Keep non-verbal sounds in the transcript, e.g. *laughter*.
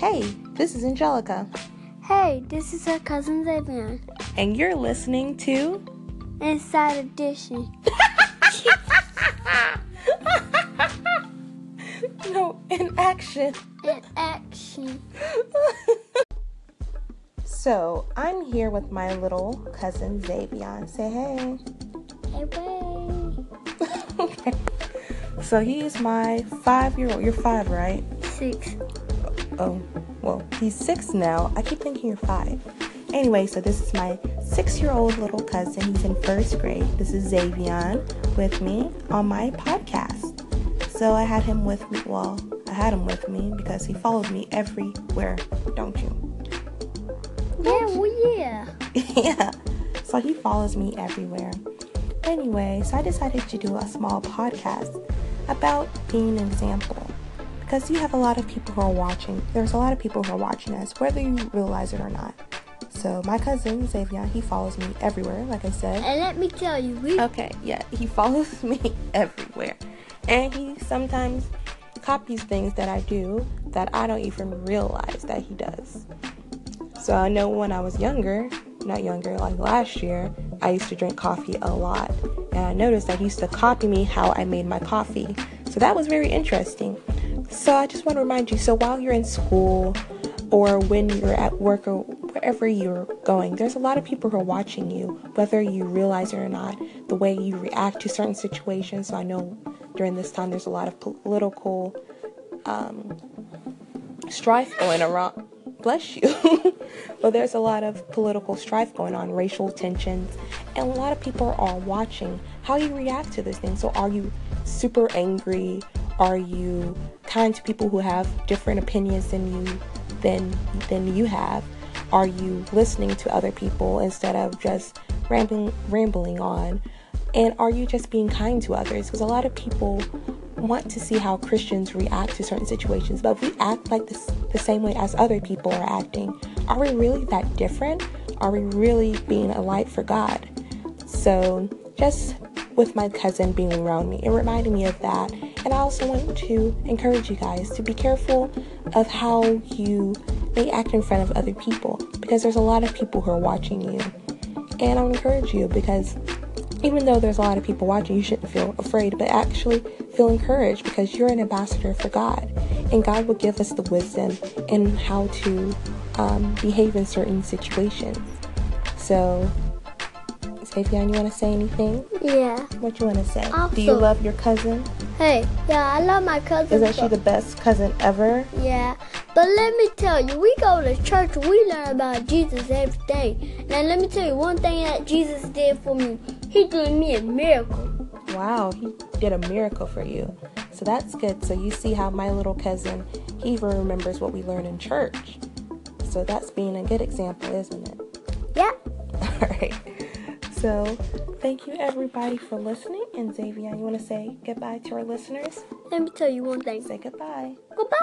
Hey, this is Angelica, Hey, this is her cousin Xavier. and you're listening to. Inside Edition. *laughs* No, in action. In action. So, I'm here with my little cousin Xavier. Say hey. Hey, *laughs* okay. So, he is my five year old. You're five, right? Six. Oh, well, he's six now. I keep thinking you're five. Anyway, so this is my six year old little cousin. He's in first grade. This is Xavier with me on my podcast. So I had him with me. Well, I had him with me because he follows me everywhere, don't you? Yeah, well, yeah. *laughs* yeah. So he follows me everywhere. Anyway, so I decided to do a small podcast about being an example. Because you have a lot of people who are watching. There's a lot of people who are watching us, whether you realize it or not. So my cousin Xavier, he follows me everywhere, like I said. And let me tell you, we Okay, yeah, he follows *laughs* me everywhere. And he sometimes copies things that I do that I don't even realize that he does. So I know when I was younger, not younger, like last year, I used to drink coffee a lot. And I noticed that he used to copy me how I made my coffee. So that was very interesting. So I just want to remind you so while you're in school or when you're at work or wherever you're going, there's a lot of people who are watching you, whether you realize it or not, the way you react to certain situations. So I know during this time there's a lot of political um, strife going around. Bless you. *laughs* but there's a lot of political strife going on, racial tensions, and a lot of people are watching how you react to this thing. So are you super angry? Are you kind to people who have different opinions than you than than you have? Are you listening to other people instead of just rambling rambling on? And are you just being kind to others? Because a lot of people want to see how Christians react to certain situations, but if we act like this the same way as other people are acting. Are we really that different? Are we really being a light for God? So, just with my cousin being around me, it reminded me of that. And I also want to encourage you guys to be careful of how you may act in front of other people because there's a lot of people who are watching you. And I'll encourage you because even though there's a lot of people watching, you shouldn't feel afraid, but actually feel encouraged because you're an ambassador for God. And God will give us the wisdom in how to um, behave in certain situations. So, Xavier, you want to say anything? yeah. What you want to say? Do you love your cousin? Hey, yeah, I love my cousin. Isn't she the best cousin ever? Yeah, but let me tell you, we go to church, we learn about Jesus every day. Now, let me tell you one thing that Jesus did for me. He did me a miracle. Wow, he did a miracle for you. So that's good. So you see how my little cousin, he even remembers what we learn in church. So that's being a good example, isn't it? Yeah. *laughs* All right. So thank you everybody for listening. And Xavier, you want to say goodbye to our listeners? Let me tell you one thing. Say goodbye. Goodbye.